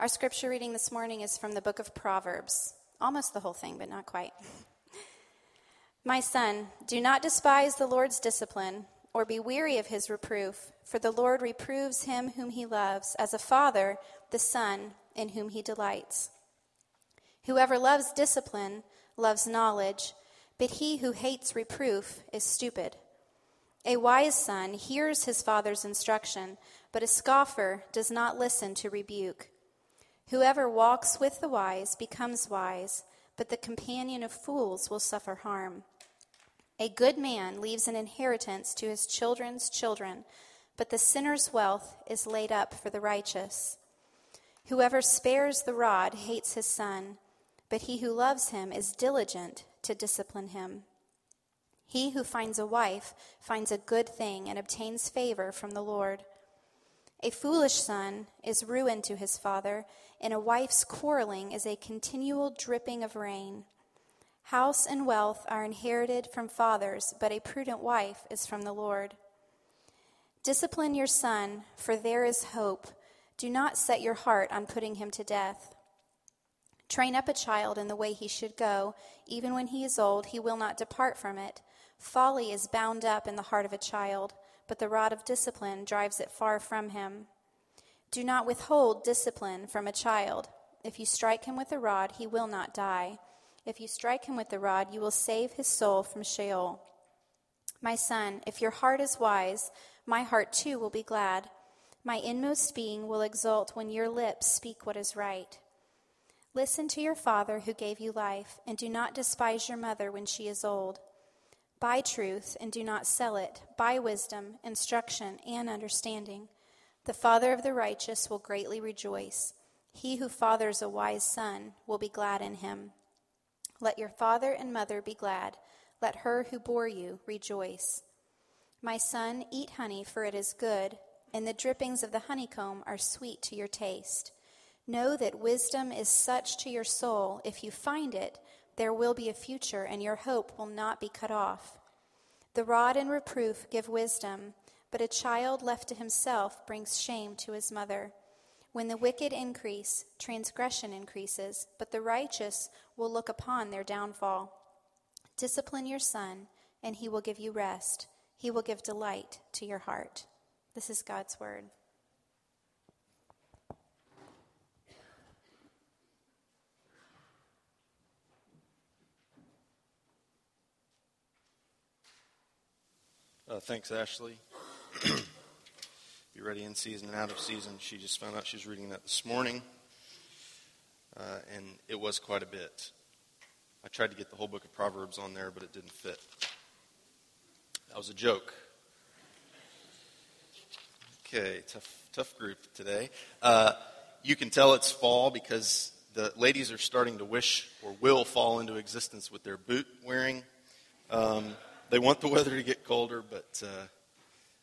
Our scripture reading this morning is from the book of Proverbs. Almost the whole thing, but not quite. My son, do not despise the Lord's discipline or be weary of his reproof, for the Lord reproves him whom he loves, as a father the son in whom he delights. Whoever loves discipline loves knowledge, but he who hates reproof is stupid. A wise son hears his father's instruction, but a scoffer does not listen to rebuke. Whoever walks with the wise becomes wise, but the companion of fools will suffer harm. A good man leaves an inheritance to his children's children, but the sinner's wealth is laid up for the righteous. Whoever spares the rod hates his son, but he who loves him is diligent to discipline him. He who finds a wife finds a good thing and obtains favor from the Lord. A foolish son is ruin to his father, and a wife's quarreling is a continual dripping of rain. House and wealth are inherited from fathers, but a prudent wife is from the Lord. Discipline your son, for there is hope. Do not set your heart on putting him to death. Train up a child in the way he should go. Even when he is old, he will not depart from it. Folly is bound up in the heart of a child, but the rod of discipline drives it far from him. Do not withhold discipline from a child. If you strike him with a rod, he will not die. If you strike him with the rod, you will save his soul from Sheol. My son, if your heart is wise, my heart too will be glad. My inmost being will exult when your lips speak what is right. Listen to your father who gave you life, and do not despise your mother when she is old. Buy truth and do not sell it. Buy wisdom, instruction, and understanding. The father of the righteous will greatly rejoice. He who fathers a wise son will be glad in him. Let your father and mother be glad. Let her who bore you rejoice. My son, eat honey, for it is good, and the drippings of the honeycomb are sweet to your taste. Know that wisdom is such to your soul. If you find it, there will be a future, and your hope will not be cut off. The rod and reproof give wisdom, but a child left to himself brings shame to his mother. When the wicked increase, transgression increases, but the righteous will look upon their downfall. Discipline your son, and he will give you rest. He will give delight to your heart. This is God's word. Uh, thanks, Ashley. Be ready in season and out of season. She just found out she was reading that this morning, uh, and it was quite a bit. I tried to get the whole book of Proverbs on there, but it didn't fit. That was a joke. Okay, tough, tough group today. Uh, you can tell it's fall because the ladies are starting to wish or will fall into existence with their boot wearing. Um, they want the weather to get colder, but uh,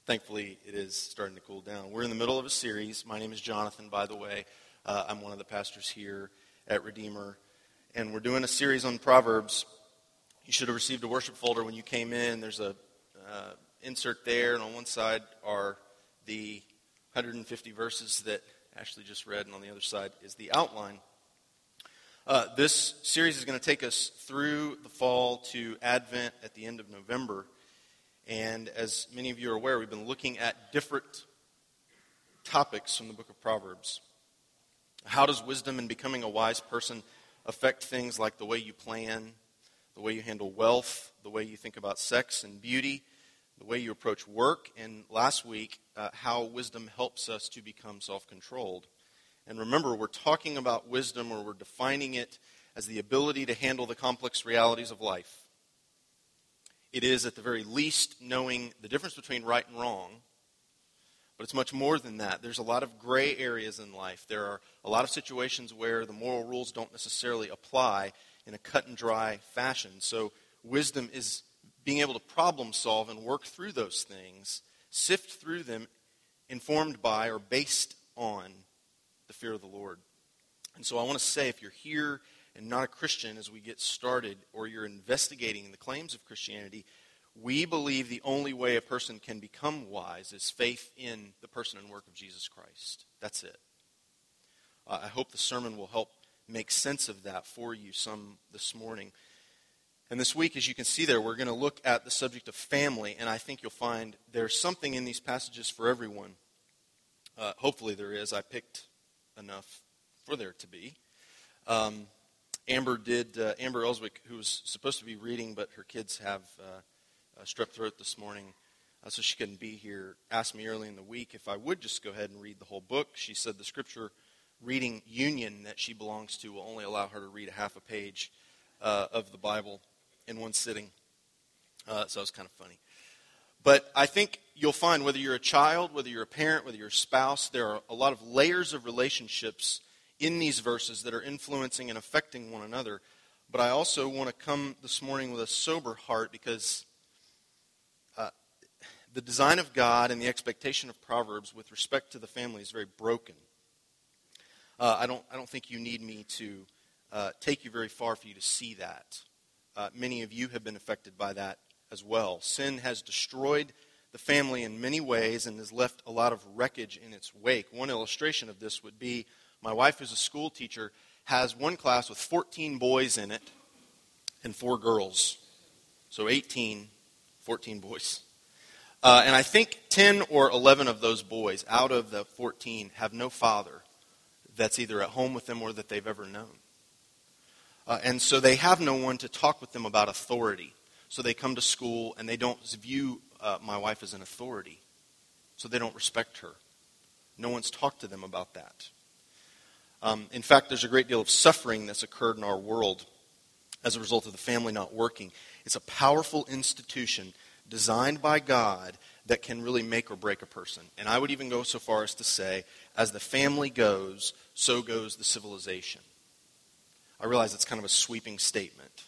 thankfully it is starting to cool down. We're in the middle of a series. My name is Jonathan, by the way. Uh, I'm one of the pastors here at Redeemer. And we're doing a series on Proverbs. You should have received a worship folder when you came in. There's a uh, insert there, and on one side are the 150 verses that Ashley just read, and on the other side is the outline. Uh, this series is going to take us through the fall to Advent at the end of November. And as many of you are aware, we've been looking at different topics from the book of Proverbs. How does wisdom in becoming a wise person affect things like the way you plan, the way you handle wealth, the way you think about sex and beauty, the way you approach work, and last week, uh, how wisdom helps us to become self controlled. And remember, we're talking about wisdom or we're defining it as the ability to handle the complex realities of life. It is, at the very least, knowing the difference between right and wrong. But it's much more than that. There's a lot of gray areas in life. There are a lot of situations where the moral rules don't necessarily apply in a cut and dry fashion. So, wisdom is being able to problem solve and work through those things, sift through them, informed by or based on the fear of the Lord. And so I want to say if you're here and not a Christian as we get started, or you're investigating the claims of Christianity, we believe the only way a person can become wise is faith in the person and work of Jesus Christ. That's it. Uh, I hope the sermon will help make sense of that for you some this morning. And this week, as you can see there, we're going to look at the subject of family, and I think you'll find there's something in these passages for everyone. Uh, hopefully, there is. I picked enough for there to be. Um, Amber did. Uh, Amber Elswick, who was supposed to be reading, but her kids have uh, strep throat this morning, uh, so she couldn't be here. Asked me early in the week if I would just go ahead and read the whole book. She said the scripture reading union that she belongs to will only allow her to read a half a page uh, of the Bible in one sitting. Uh, so it was kind of funny. But I think you'll find whether you're a child, whether you're a parent, whether you're a spouse, there are a lot of layers of relationships in these verses that are influencing and affecting one another. But I also want to come this morning with a sober heart because uh, the design of God and the expectation of Proverbs with respect to the family is very broken. Uh, I, don't, I don't think you need me to uh, take you very far for you to see that. Uh, many of you have been affected by that as well. Sin has destroyed the family in many ways and has left a lot of wreckage in its wake. One illustration of this would be my wife, who's a school teacher, has one class with 14 boys in it and four girls. So 18, 14 boys. Uh, and I think 10 or 11 of those boys out of the 14 have no father that's either at home with them or that they've ever known. Uh, and so they have no one to talk with them about authority. So they come to school and they don't view uh, my wife is an authority. So they don't respect her. No one's talked to them about that. Um, in fact, there's a great deal of suffering that's occurred in our world as a result of the family not working. It's a powerful institution designed by God that can really make or break a person. And I would even go so far as to say, as the family goes, so goes the civilization. I realize it's kind of a sweeping statement,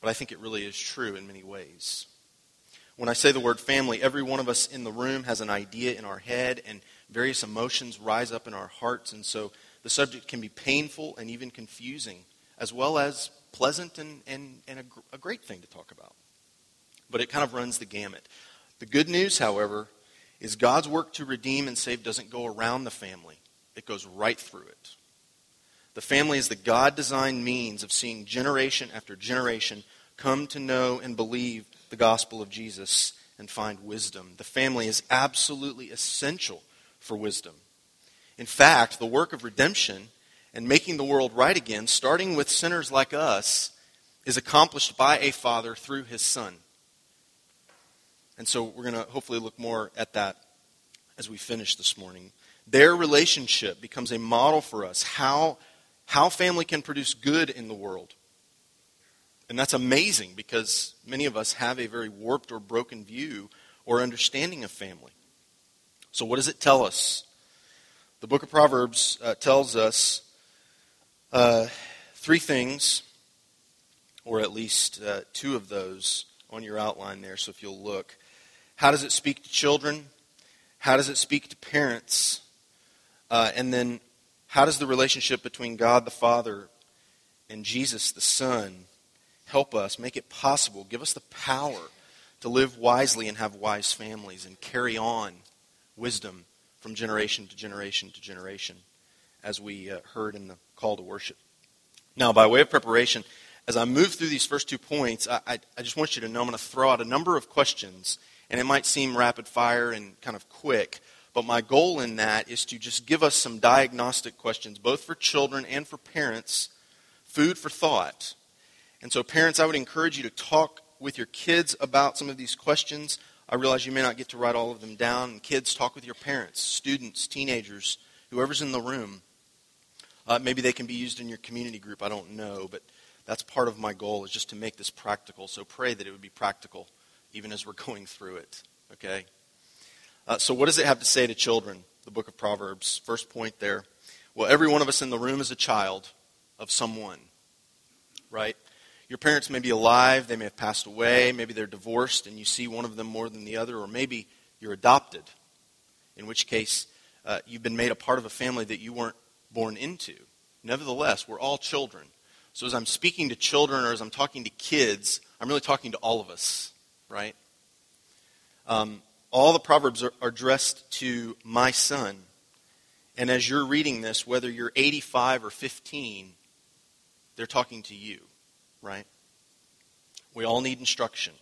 but I think it really is true in many ways. When I say the word family, every one of us in the room has an idea in our head, and various emotions rise up in our hearts, and so the subject can be painful and even confusing, as well as pleasant and, and, and a, a great thing to talk about. But it kind of runs the gamut. The good news, however, is God's work to redeem and save doesn't go around the family, it goes right through it. The family is the God designed means of seeing generation after generation come to know and believe the gospel of Jesus and find wisdom. The family is absolutely essential for wisdom. In fact, the work of redemption and making the world right again, starting with sinners like us, is accomplished by a father through his son. And so we're going to hopefully look more at that as we finish this morning. Their relationship becomes a model for us how, how family can produce good in the world. And that's amazing because many of us have a very warped or broken view or understanding of family. So, what does it tell us? The book of Proverbs uh, tells us uh, three things, or at least uh, two of those on your outline there, so if you'll look. How does it speak to children? How does it speak to parents? Uh, and then, how does the relationship between God the Father and Jesus the Son help us, make it possible, give us the power to live wisely and have wise families and carry on wisdom from generation to generation to generation, as we uh, heard in the call to worship. Now, by way of preparation, as I move through these first two points, I, I, I just want you to know I'm going to throw out a number of questions and it might seem rapid fire and kind of quick, but my goal in that is to just give us some diagnostic questions, both for children and for parents, food for thought. And so, parents, I would encourage you to talk with your kids about some of these questions. I realize you may not get to write all of them down. And kids, talk with your parents, students, teenagers, whoever's in the room. Uh, maybe they can be used in your community group. I don't know, but that's part of my goal is just to make this practical. So pray that it would be practical even as we're going through it. Okay? Uh, so, what does it have to say to children? The book of Proverbs. First point there. Well, every one of us in the room is a child of someone, right? Your parents may be alive, they may have passed away, maybe they're divorced and you see one of them more than the other, or maybe you're adopted, in which case uh, you've been made a part of a family that you weren't born into. Nevertheless, we're all children. So as I'm speaking to children or as I'm talking to kids, I'm really talking to all of us right? Um, all the Proverbs are, are addressed to my son. And as you're reading this, whether you're 85 or 15, they're talking to you, right? We all need instruction.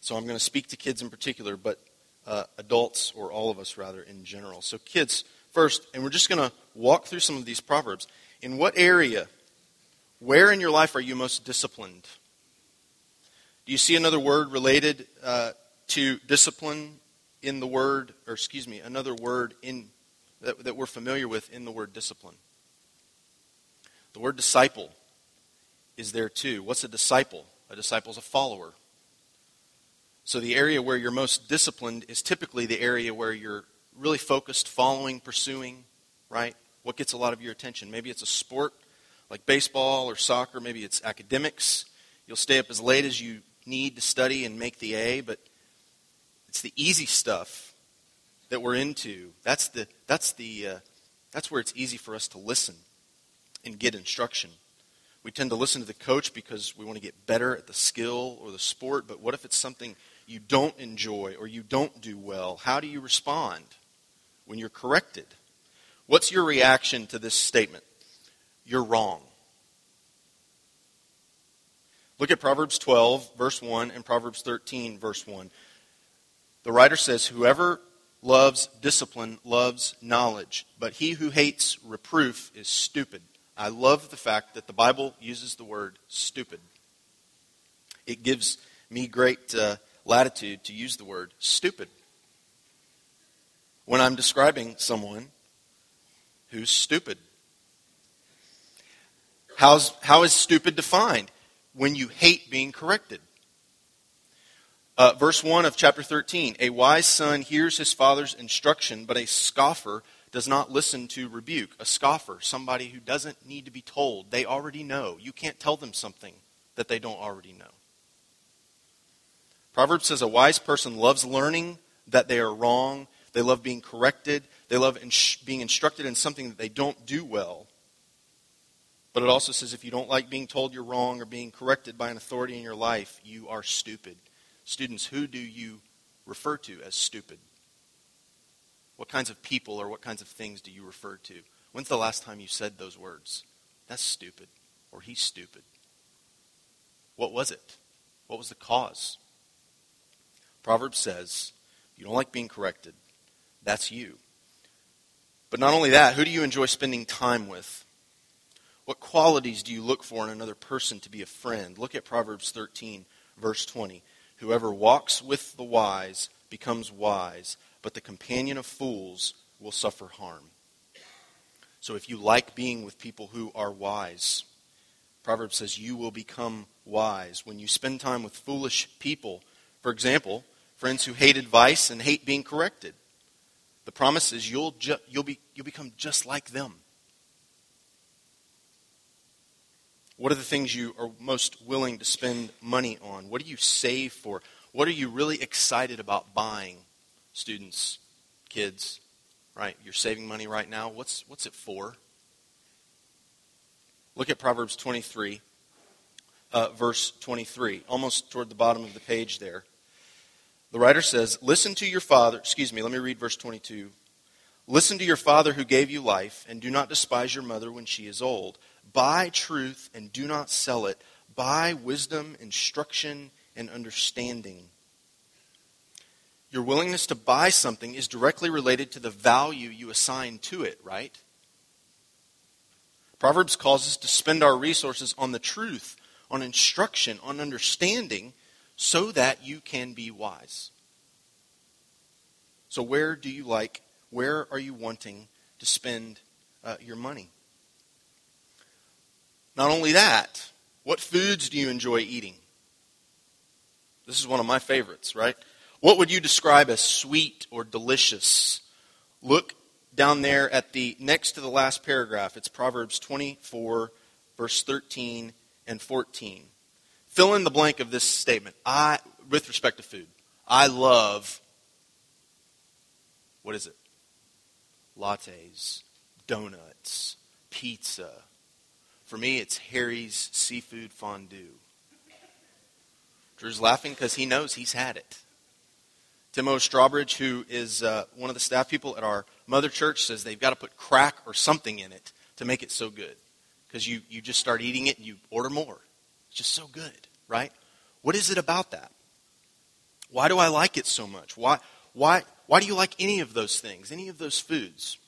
So I'm going to speak to kids in particular, but uh, adults, or all of us rather, in general. So, kids, first, and we're just going to walk through some of these proverbs. In what area, where in your life are you most disciplined? Do you see another word related uh, to discipline in the word, or excuse me, another word in that, that we're familiar with in the word discipline? The word disciple is there too. What's a disciple? A disciple is a follower. So the area where you're most disciplined is typically the area where you're really focused, following, pursuing, right? What gets a lot of your attention? Maybe it's a sport like baseball or soccer, maybe it's academics. You'll stay up as late as you need to study and make the A, but it's the easy stuff that we're into. That's the that's the uh, that's where it's easy for us to listen and get instruction. We tend to listen to the coach because we want to get better at the skill or the sport, but what if it's something you don't enjoy or you don't do well? How do you respond when you're corrected? What's your reaction to this statement? You're wrong. Look at Proverbs 12, verse 1, and Proverbs 13, verse 1. The writer says, Whoever loves discipline loves knowledge, but he who hates reproof is stupid. I love the fact that the Bible uses the word stupid. It gives me great uh, latitude to use the word stupid when I'm describing someone who's stupid. How's, how is stupid defined? When you hate being corrected. Uh, verse 1 of chapter 13 A wise son hears his father's instruction, but a scoffer does not listen to rebuke. A scoffer, somebody who doesn't need to be told. They already know. You can't tell them something that they don't already know. Proverbs says a wise person loves learning that they are wrong. They love being corrected. They love being instructed in something that they don't do well. But it also says if you don't like being told you're wrong or being corrected by an authority in your life, you are stupid. Students, who do you refer to as stupid? What kinds of people or what kinds of things do you refer to? When's the last time you said those words? That's stupid. Or he's stupid. What was it? What was the cause? Proverbs says, you don't like being corrected. That's you. But not only that, who do you enjoy spending time with? What qualities do you look for in another person to be a friend? Look at Proverbs 13, verse 20. Whoever walks with the wise becomes wise, but the companion of fools will suffer harm. So if you like being with people who are wise, Proverbs says you will become wise. When you spend time with foolish people, for example, friends who hate advice and hate being corrected. The promise is you'll, ju- you'll, be, you'll become just like them. What are the things you are most willing to spend money on? What do you save for? What are you really excited about buying? Students, kids, right? You're saving money right now. What's, what's it for? Look at Proverbs 23, uh, verse 23, almost toward the bottom of the page there. The writer says, Listen to your father. Excuse me, let me read verse 22. Listen to your father who gave you life, and do not despise your mother when she is old. Buy truth and do not sell it. Buy wisdom, instruction, and understanding. Your willingness to buy something is directly related to the value you assign to it, right? Proverbs calls us to spend our resources on the truth, on instruction, on understanding, so that you can be wise. So, where do you like, where are you wanting to spend uh, your money? Not only that, what foods do you enjoy eating? This is one of my favorites, right? What would you describe as sweet or delicious? Look down there at the next to the last paragraph. It's Proverbs 24, verse 13 and 14 fill in the blank of this statement. I, with respect to food, I love, what is it? Lattes, donuts, pizza. For me, it's Harry's seafood fondue. Drew's laughing because he knows he's had it. Timo Strawbridge, who is uh, one of the staff people at our mother church, says they've got to put crack or something in it to make it so good. Because you, you just start eating it and you order more. It's just so good, right? What is it about that? Why do I like it so much? Why, why, why do you like any of those things, any of those foods?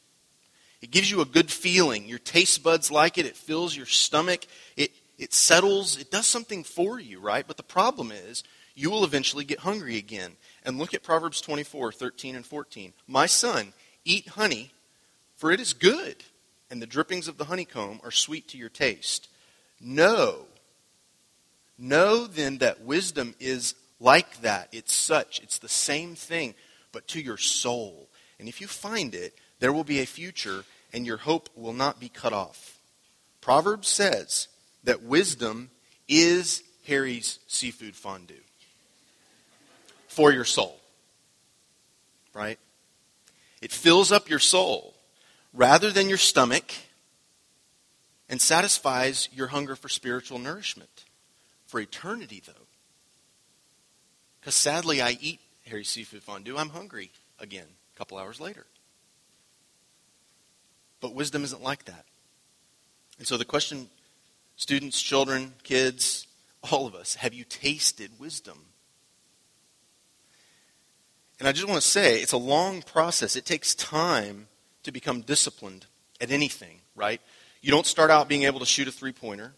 It gives you a good feeling. Your taste buds like it. It fills your stomach. It, it settles. It does something for you, right? But the problem is, you will eventually get hungry again. And look at Proverbs 24, 13 and 14. My son, eat honey, for it is good, and the drippings of the honeycomb are sweet to your taste. Know, know then that wisdom is like that. It's such, it's the same thing, but to your soul. And if you find it, there will be a future, and your hope will not be cut off. Proverbs says that wisdom is Harry's seafood fondue for your soul. Right? It fills up your soul rather than your stomach and satisfies your hunger for spiritual nourishment. For eternity, though. Because sadly, I eat Harry seafood fondue. I'm hungry again a couple hours later. But wisdom isn't like that. And so the question students, children, kids, all of us have you tasted wisdom? And I just want to say it's a long process. It takes time to become disciplined at anything, right? You don't start out being able to shoot a three pointer,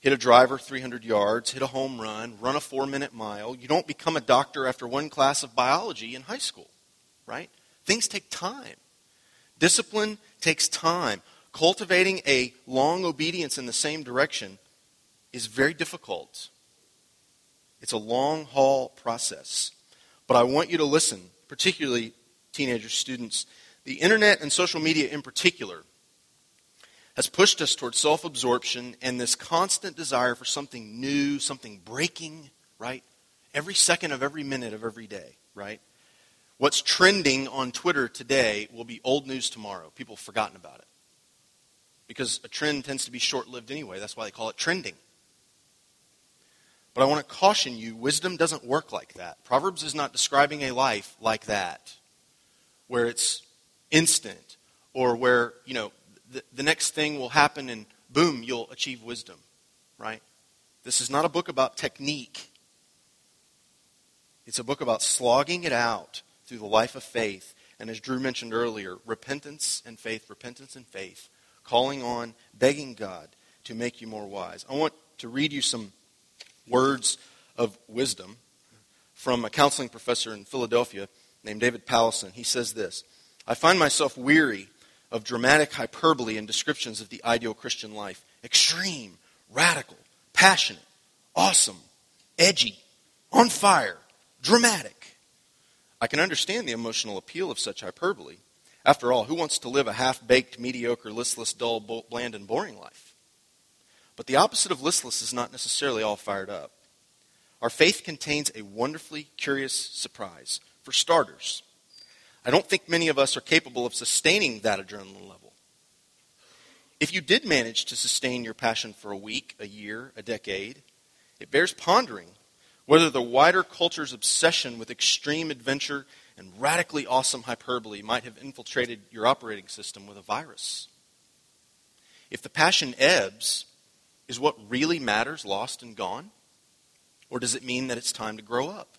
hit a driver 300 yards, hit a home run, run a four minute mile. You don't become a doctor after one class of biology in high school, right? Things take time. Discipline takes time. Cultivating a long obedience in the same direction is very difficult. It's a long haul process. But I want you to listen, particularly teenagers, students. The internet and social media in particular has pushed us towards self absorption and this constant desire for something new, something breaking, right? Every second of every minute of every day, right? What's trending on Twitter today will be old news tomorrow. People have forgotten about it. Because a trend tends to be short lived anyway. That's why they call it trending. But I want to caution you wisdom doesn't work like that. Proverbs is not describing a life like that, where it's instant or where, you know, the, the next thing will happen and boom, you'll achieve wisdom, right? This is not a book about technique. It's a book about slogging it out through the life of faith. And as Drew mentioned earlier, repentance and faith, repentance and faith, calling on, begging God to make you more wise. I want to read you some words of wisdom from a counseling professor in Philadelphia named David Powlison. He says this I find myself weary of dramatic hyperbole and descriptions of the ideal Christian life extreme, radical, passionate, awesome, edgy, on fire, dramatic. I can understand the emotional appeal of such hyperbole. After all, who wants to live a half baked, mediocre, listless, dull, bland, and boring life? But the opposite of listless is not necessarily all fired up. Our faith contains a wonderfully curious surprise. For starters, I don't think many of us are capable of sustaining that adrenaline level. If you did manage to sustain your passion for a week, a year, a decade, it bears pondering whether the wider culture's obsession with extreme adventure and radically awesome hyperbole might have infiltrated your operating system with a virus. If the passion ebbs, is what really matters lost and gone? Or does it mean that it's time to grow up?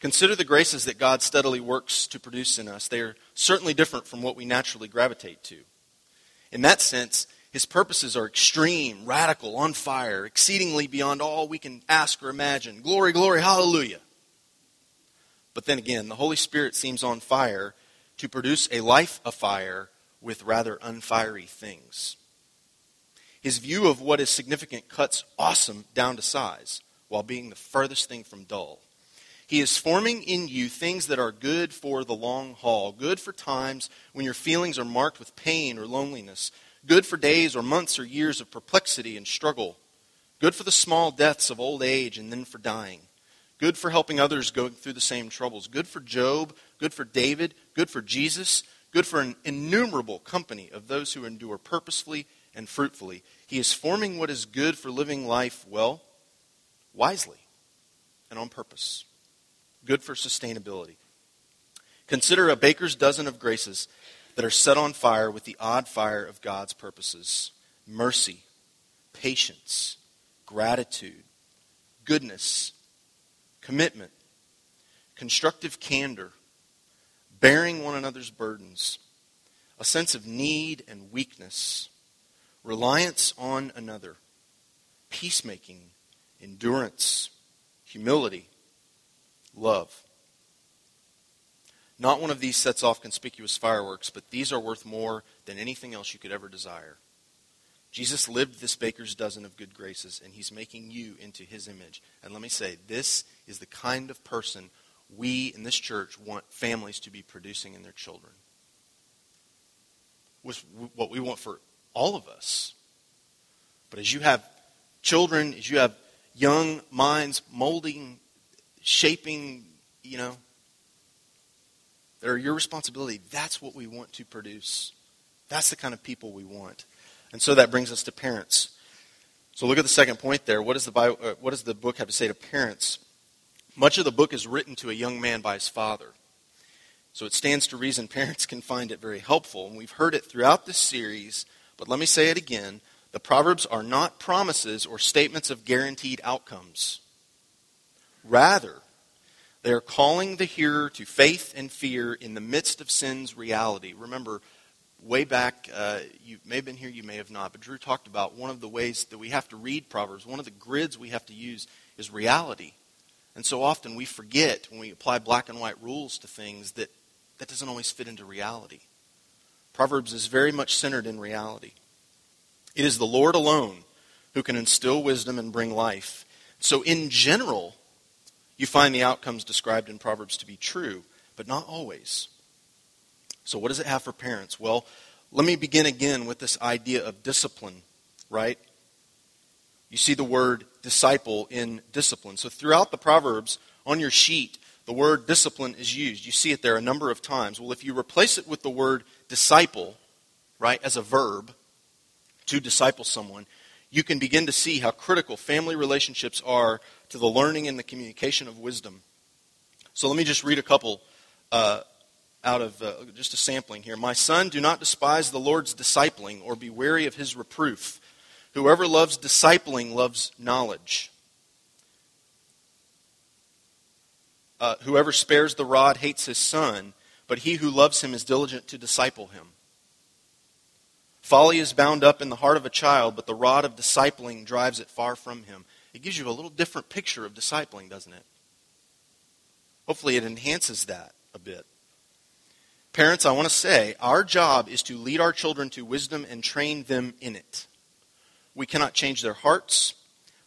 Consider the graces that God steadily works to produce in us. They are certainly different from what we naturally gravitate to. In that sense, his purposes are extreme, radical, on fire, exceedingly beyond all we can ask or imagine. Glory, glory, hallelujah. But then again, the Holy Spirit seems on fire to produce a life afire with rather unfiery things. His view of what is significant cuts awesome down to size while being the furthest thing from dull. He is forming in you things that are good for the long haul, good for times when your feelings are marked with pain or loneliness, good for days or months or years of perplexity and struggle, good for the small deaths of old age and then for dying, good for helping others going through the same troubles, good for Job, good for David, good for Jesus, good for an innumerable company of those who endure purposefully and fruitfully. He is forming what is good for living life well, wisely, and on purpose. good for sustainability. Consider a baker's dozen of graces that are set on fire with the odd fire of God's purposes mercy, patience, gratitude, goodness, commitment, constructive candor, bearing one another's burdens, a sense of need and weakness, reliance on another, peacemaking, endurance, humility, love. Not one of these sets off conspicuous fireworks, but these are worth more than anything else you could ever desire. Jesus lived this baker's dozen of good graces, and he's making you into his image. And let me say, this is the kind of person we in this church want families to be producing in their children. What we want for all of us. But as you have children, as you have young minds molding, shaping, you know, that are your responsibility, that's what we want to produce. That's the kind of people we want. And so that brings us to parents. So look at the second point there. What does the, uh, what does the book have to say to parents? Much of the book is written to a young man by his father. So it stands to reason parents can find it very helpful. And we've heard it throughout this series, but let me say it again. The Proverbs are not promises or statements of guaranteed outcomes. Rather, they are calling the hearer to faith and fear in the midst of sin's reality. Remember, way back, uh, you may have been here, you may have not, but Drew talked about one of the ways that we have to read Proverbs, one of the grids we have to use is reality. And so often we forget when we apply black and white rules to things that that doesn't always fit into reality. Proverbs is very much centered in reality. It is the Lord alone who can instill wisdom and bring life. So, in general, you find the outcomes described in Proverbs to be true, but not always. So, what does it have for parents? Well, let me begin again with this idea of discipline, right? You see the word disciple in discipline. So, throughout the Proverbs on your sheet, the word discipline is used. You see it there a number of times. Well, if you replace it with the word disciple, right, as a verb, to disciple someone, you can begin to see how critical family relationships are to the learning and the communication of wisdom. So let me just read a couple uh, out of uh, just a sampling here. My son, do not despise the Lord's discipling or be weary of his reproof. Whoever loves discipling loves knowledge. Uh, whoever spares the rod hates his son, but he who loves him is diligent to disciple him. Folly is bound up in the heart of a child, but the rod of discipling drives it far from him. It gives you a little different picture of discipling, doesn't it? Hopefully, it enhances that a bit. Parents, I want to say our job is to lead our children to wisdom and train them in it. We cannot change their hearts,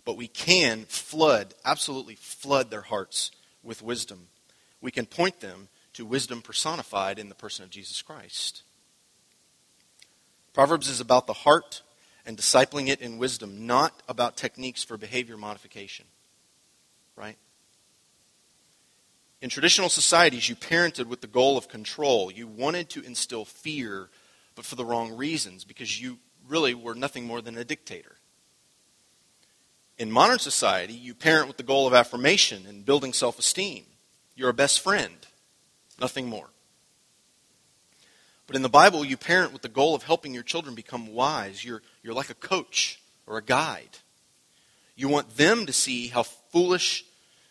but we can flood, absolutely flood their hearts with wisdom. We can point them to wisdom personified in the person of Jesus Christ. Proverbs is about the heart and discipling it in wisdom, not about techniques for behavior modification. Right? In traditional societies, you parented with the goal of control. You wanted to instill fear, but for the wrong reasons, because you really were nothing more than a dictator. In modern society, you parent with the goal of affirmation and building self esteem. You're a best friend, nothing more. But in the Bible, you parent with the goal of helping your children become wise. You're, you're like a coach or a guide. You want them to see how foolish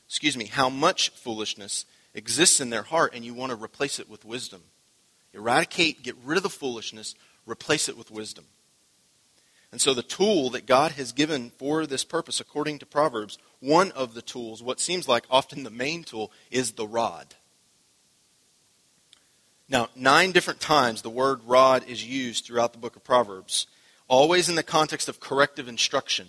excuse me, how much foolishness exists in their heart and you want to replace it with wisdom. Eradicate, get rid of the foolishness, replace it with wisdom. And so, the tool that God has given for this purpose, according to Proverbs, one of the tools, what seems like often the main tool, is the rod. Now, nine different times the word rod is used throughout the book of Proverbs, always in the context of corrective instruction.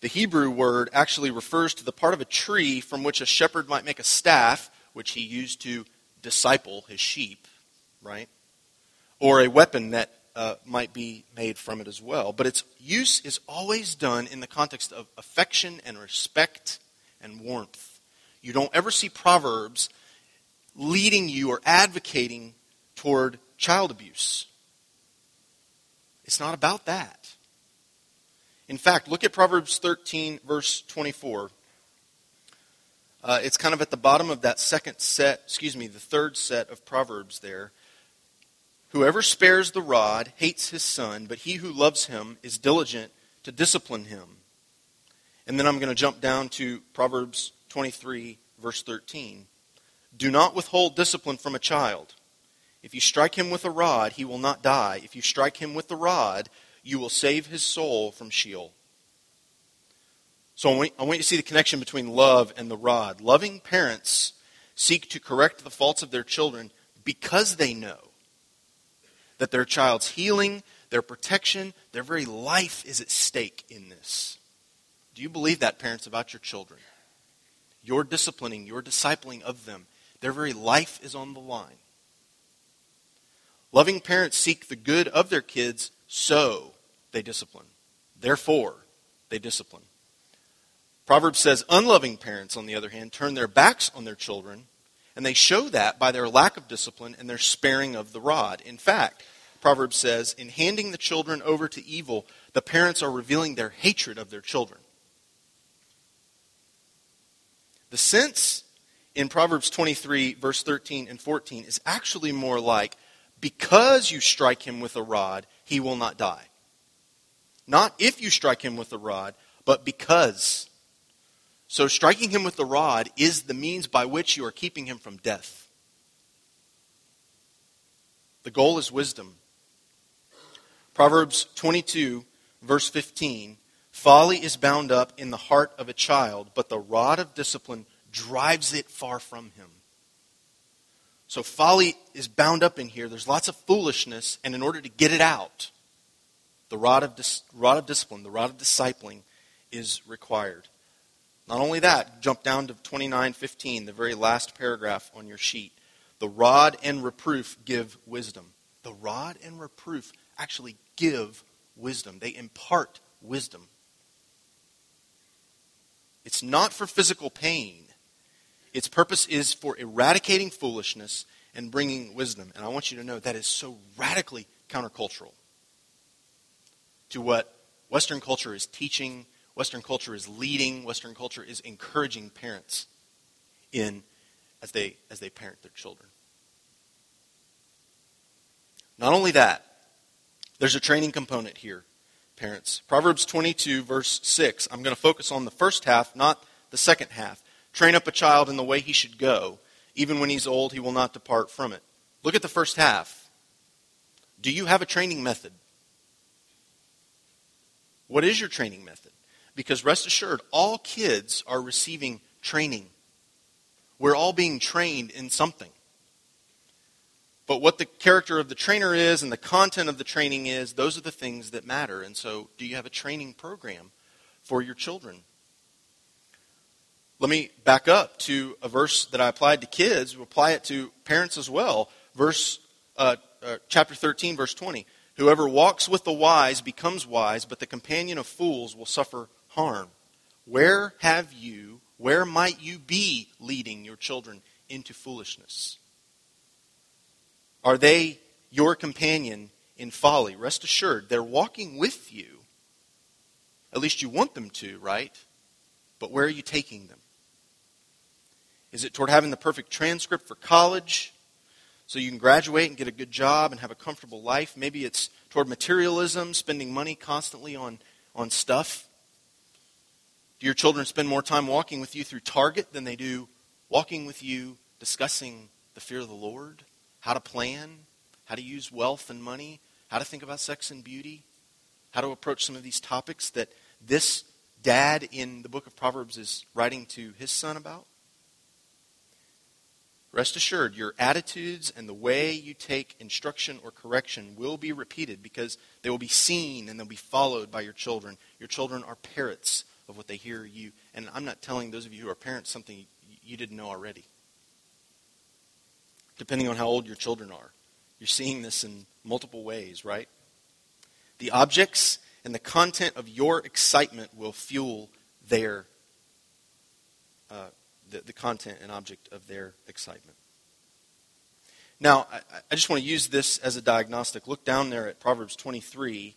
The Hebrew word actually refers to the part of a tree from which a shepherd might make a staff, which he used to disciple his sheep, right? Or a weapon that uh, might be made from it as well. But its use is always done in the context of affection and respect and warmth. You don't ever see Proverbs leading you or advocating toward child abuse. It's not about that. In fact, look at Proverbs 13, verse 24. Uh, it's kind of at the bottom of that second set, excuse me, the third set of Proverbs there. Whoever spares the rod hates his son, but he who loves him is diligent to discipline him. And then I'm going to jump down to Proverbs 23, verse 13. Do not withhold discipline from a child. If you strike him with a rod, he will not die. If you strike him with the rod, you will save his soul from Sheol. So I want, you to see the connection between love and the rod. Loving parents seek to correct the faults of their children because they know that their child's healing, their protection, their very life is at stake in this. Do you believe that, parents, about your children? Your disciplining, your discipling of them, their very life is on the line. Loving parents seek the good of their kids, so they discipline. Therefore, they discipline. Proverbs says unloving parents, on the other hand, turn their backs on their children, and they show that by their lack of discipline and their sparing of the rod. In fact, Proverbs says, in handing the children over to evil, the parents are revealing their hatred of their children. The sense in Proverbs 23, verse 13 and 14, is actually more like, because you strike him with a rod, he will not die. Not if you strike him with a rod, but because. So striking him with the rod is the means by which you are keeping him from death. The goal is wisdom. Proverbs 22, verse 15 Folly is bound up in the heart of a child, but the rod of discipline drives it far from him. So folly is bound up in here. There's lots of foolishness, and in order to get it out, the rod of, dis- rod of discipline, the rod of discipling is required. Not only that, jump down to 29:15, the very last paragraph on your sheet. The rod and reproof give wisdom. The rod and reproof actually give wisdom. They impart wisdom. It's not for physical pain. Its purpose is for eradicating foolishness and bringing wisdom. And I want you to know that is so radically countercultural to what Western culture is teaching, Western culture is leading, Western culture is encouraging parents in as they as they parent their children. Not only that, there's a training component here, parents. Proverbs 22 verse 6. I'm going to focus on the first half, not the second half. Train up a child in the way he should go. Even when he's old, he will not depart from it. Look at the first half. Do you have a training method? What is your training method? Because rest assured, all kids are receiving training. We're all being trained in something. But what the character of the trainer is and the content of the training is, those are the things that matter. And so, do you have a training program for your children? Let me back up to a verse that I applied to kids. We'll apply it to parents as well. Verse, uh, uh, chapter 13, verse 20. Whoever walks with the wise becomes wise, but the companion of fools will suffer harm. Where have you, where might you be leading your children into foolishness? Are they your companion in folly? Rest assured, they're walking with you. At least you want them to, right? But where are you taking them? Is it toward having the perfect transcript for college so you can graduate and get a good job and have a comfortable life? Maybe it's toward materialism, spending money constantly on, on stuff. Do your children spend more time walking with you through Target than they do walking with you discussing the fear of the Lord, how to plan, how to use wealth and money, how to think about sex and beauty, how to approach some of these topics that this dad in the book of Proverbs is writing to his son about? Rest assured, your attitudes and the way you take instruction or correction will be repeated because they will be seen and they'll be followed by your children. Your children are parrots of what they hear you. And I'm not telling those of you who are parents something you didn't know already. Depending on how old your children are, you're seeing this in multiple ways, right? The objects and the content of your excitement will fuel their uh, the, the content and object of their excitement. Now, I, I, just want to use this as a diagnostic. Look down there at Proverbs 23,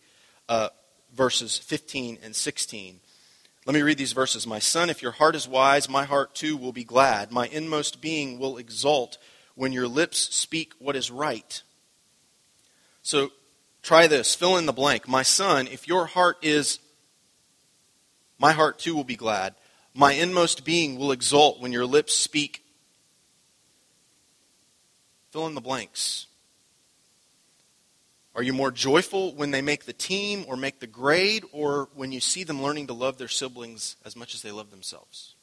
uh, verses 15 and 16. Let me read these verses. My son, if your heart is wise, my heart too will be glad. My inmost being will exult when your lips speak what is right. So try this. Fill in the blank. My son, if your heart is, my heart too will be glad. My inmost being will exult when your lips speak. Fill in the blanks. Are you more joyful when they make the team or make the grade, or when you see them learning to love their siblings as much as they love themselves?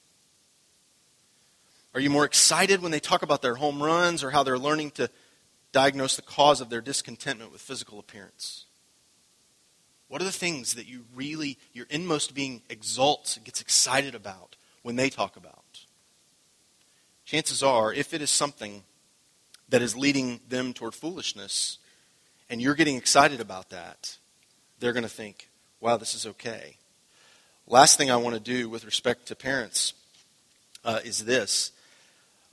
Are you more excited when they talk about their home runs or how they're learning to diagnose the cause of their discontentment with physical appearance? What are the things that you really, your inmost being exalts, and gets excited about when they talk about? Chances are, if it is something that is leading them toward foolishness, and you're getting excited about that, they're going to think, wow, this is okay. Last thing I want to do with respect to parents uh, is this.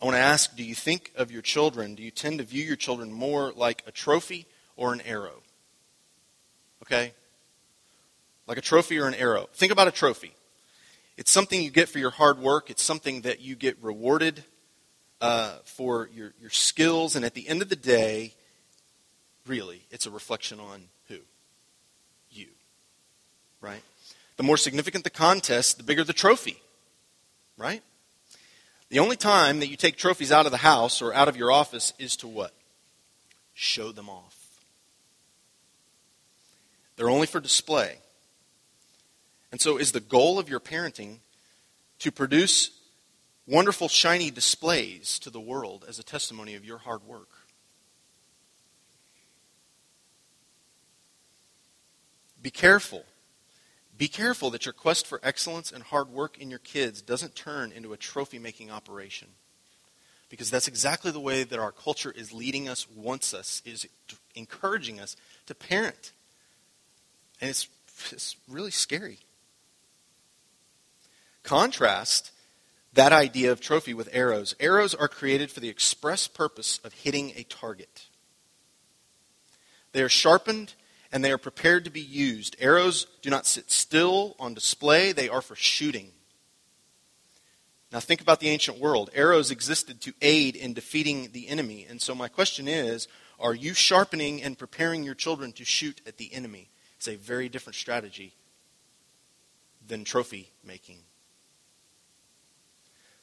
I want to ask do you think of your children, do you tend to view your children more like a trophy or an arrow? Okay? Like a trophy or an arrow. Think about a trophy. It's something you get for your hard work, it's something that you get rewarded uh, for your, your skills, and at the end of the day, really, it's a reflection on who? You. Right? The more significant the contest, the bigger the trophy. Right? The only time that you take trophies out of the house or out of your office is to what? Show them off. They're only for display. And so, is the goal of your parenting to produce wonderful, shiny displays to the world as a testimony of your hard work? Be careful. Be careful that your quest for excellence and hard work in your kids doesn't turn into a trophy making operation. Because that's exactly the way that our culture is leading us, wants us, is encouraging us to parent. And it's, it's really scary. Contrast that idea of trophy with arrows. Arrows are created for the express purpose of hitting a target. They are sharpened and they are prepared to be used. Arrows do not sit still on display, they are for shooting. Now, think about the ancient world. Arrows existed to aid in defeating the enemy. And so, my question is are you sharpening and preparing your children to shoot at the enemy? It's a very different strategy than trophy making.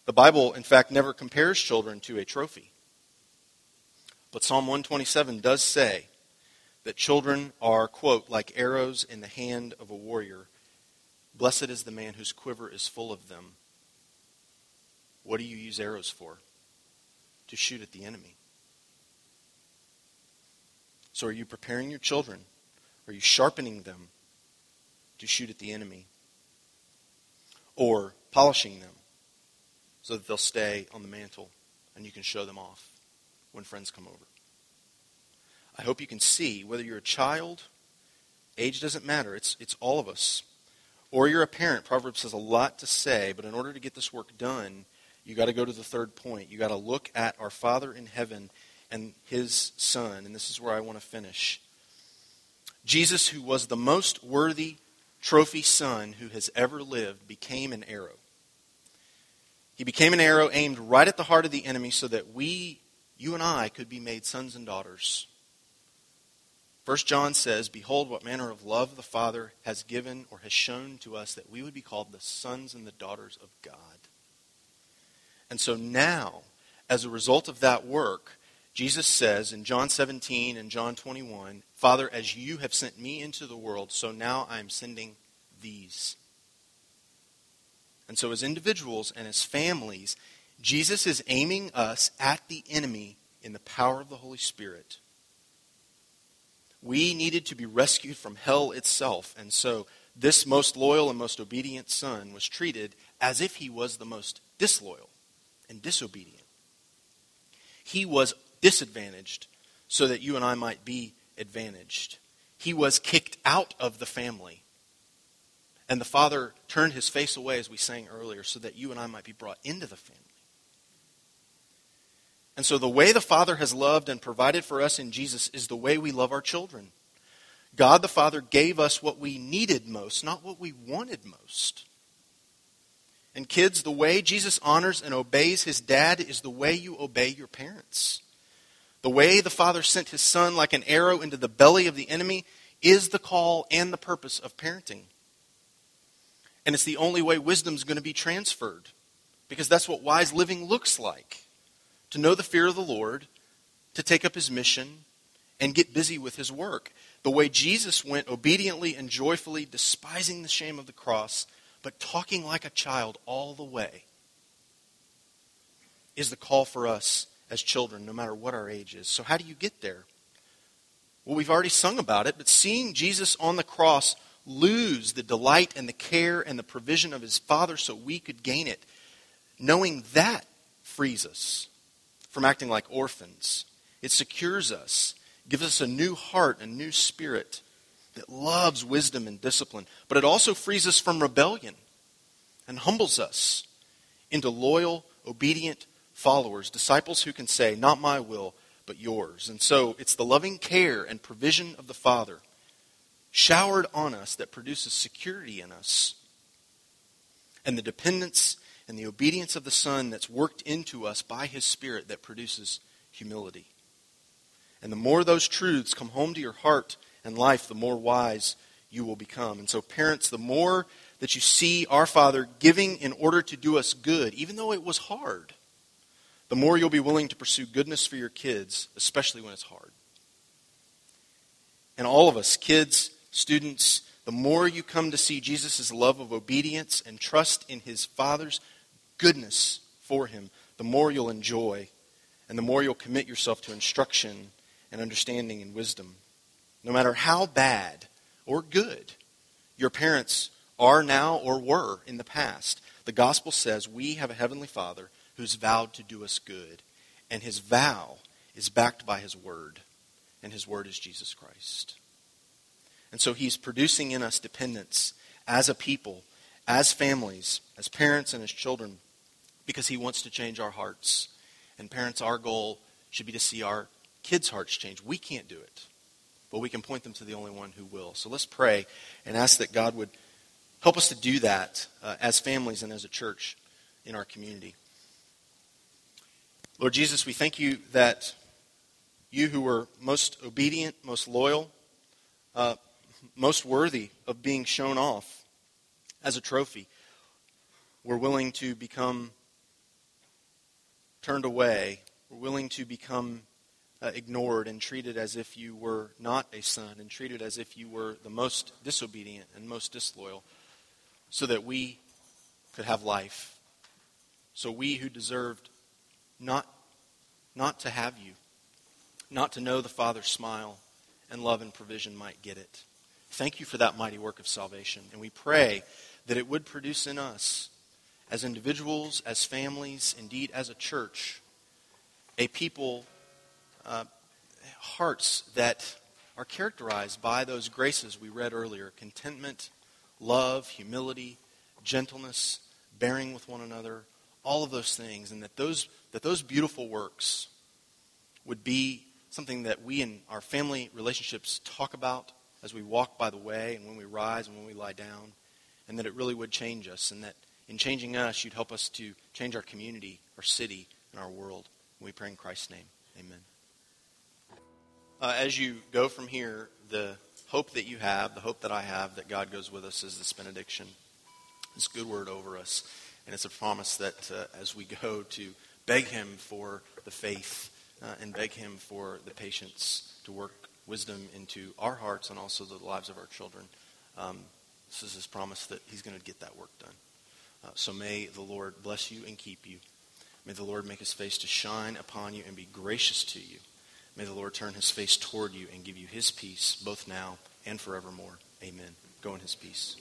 The Bible, in fact, never compares children to a trophy. But Psalm 127 does say that children are, quote, like arrows in the hand of a warrior. Blessed is the man whose quiver is full of them. What do you use arrows for? To shoot at the enemy. So are you preparing your children? Are you sharpening them to shoot at the enemy? Or polishing them so that they'll stay on the mantel and you can show them off when friends come over? I hope you can see whether you're a child, age doesn't matter, it's, it's all of us. Or you're a parent. Proverbs has a lot to say, but in order to get this work done, you got to go to the third point. You got to look at our Father in heaven and his Son. And this is where I want to finish. Jesus, who was the most worthy trophy son who has ever lived, became an arrow. He became an arrow aimed right at the heart of the enemy so that we, you and I, could be made sons and daughters First John says, Behold, what manner of love the Father has given or has shown to us that we would be called the sons and the daughters of God. And so now, as a result of that work, Jesus says in John 17 and John 21, Father, as you have sent me into the world, so now I am sending these. And so, as individuals and as families, Jesus is aiming us at the enemy in the power of the Holy Spirit we needed to be rescued from hell itself. And so this most loyal and most obedient son was treated as if he was the most disloyal and disobedient. He was disadvantaged so that you and I might be advantaged. He was kicked out of the family. And the father turned his face away, as we sang earlier, so that you and I might be brought into the family. And so, the way the Father has loved and provided for us in Jesus is the way we love our children. God the Father gave us what we needed most, not what we wanted most. And kids, the way Jesus honors and obeys his dad is the way you obey your parents. The way the Father sent his Son like an arrow into the belly of the enemy is the call and the purpose of parenting. And it's the only way wisdom is going to be transferred because that's what wise living looks like to know the fear of the Lord, to take up his mission, and get busy with his work. The way Jesus went obediently and joyfully, despising the shame of the cross, but talking like a child all the way, is the call for us as children, no matter what our age is. So, how do you get there? Well, we've already sung about it, but seeing Jesus on the cross lose the delight and the care and the provision of his Father so we could gain it, knowing that frees us from acting like orphans. It secures us, gives us a new heart, a new spirit that loves wisdom and discipline, but it also frees us from rebellion and humbles us into loyal, obedient followers, disciples who can say, Not my will, but yours. And so it's the loving care and provision of the Father showered on us that produces security in us, and the dependence and the obedience of the Son that's worked into us by His Spirit that produces humility. And the more those truths come home to your heart and life, the more wise you will become. And so, parents, the more that you see our Father giving in order to do us good, even though it was hard, the more you'll be willing to pursue goodness for your kids, especially when it's hard. And all of us, kids, students, the more you come to see Jesus' love of obedience and trust in his Father's goodness for him, the more you'll enjoy and the more you'll commit yourself to instruction and understanding and wisdom no matter how bad or good your parents are now or were in the past. The gospel says we have a heavenly Father who's vowed to do us good, and his vow is backed by his word, and his word is Jesus Christ. And so he's producing in us dependence as a people, as families, as parents, and as children, because he wants to change our hearts. And parents, our goal should be to see our kids' hearts change. We can't do it but we can point them to the only one who will. So let's pray and ask that God would help us to do that uh, as families and as a church in our community. Lord Jesus, we thank you that you who were most obedient, most loyal, uh, most worthy of being shown off as a trophy, were willing to become turned away, were willing to become uh, ignored and treated as if you were not a son and treated as if you were the most disobedient and most disloyal so that we could have life. So we who deserved not, not to have you, not to know the Father's smile and love and provision might get it. Thank you for that mighty work of salvation. And we pray that it would produce in us, as individuals, as families, indeed as a church, a people uh, hearts that are characterized by those graces we read earlier contentment, love, humility, gentleness, bearing with one another, all of those things, and that those, that those beautiful works would be something that we in our family relationships talk about as we walk by the way and when we rise and when we lie down, and that it really would change us, and that in changing us, you'd help us to change our community, our city, and our world. We pray in Christ's name. Amen uh, as you go from here, the hope that you have, the hope that I have that God goes with us is this benediction, this good word over us. And it's a promise that uh, as we go to beg Him for the faith uh, and beg Him for the patience to work wisdom into our hearts and also the lives of our children, um, this is His promise that He's going to get that work done. Uh, so may the Lord bless you and keep you. May the Lord make His face to shine upon you and be gracious to you. May the Lord turn his face toward you and give you his peace, both now and forevermore. Amen. Go in his peace.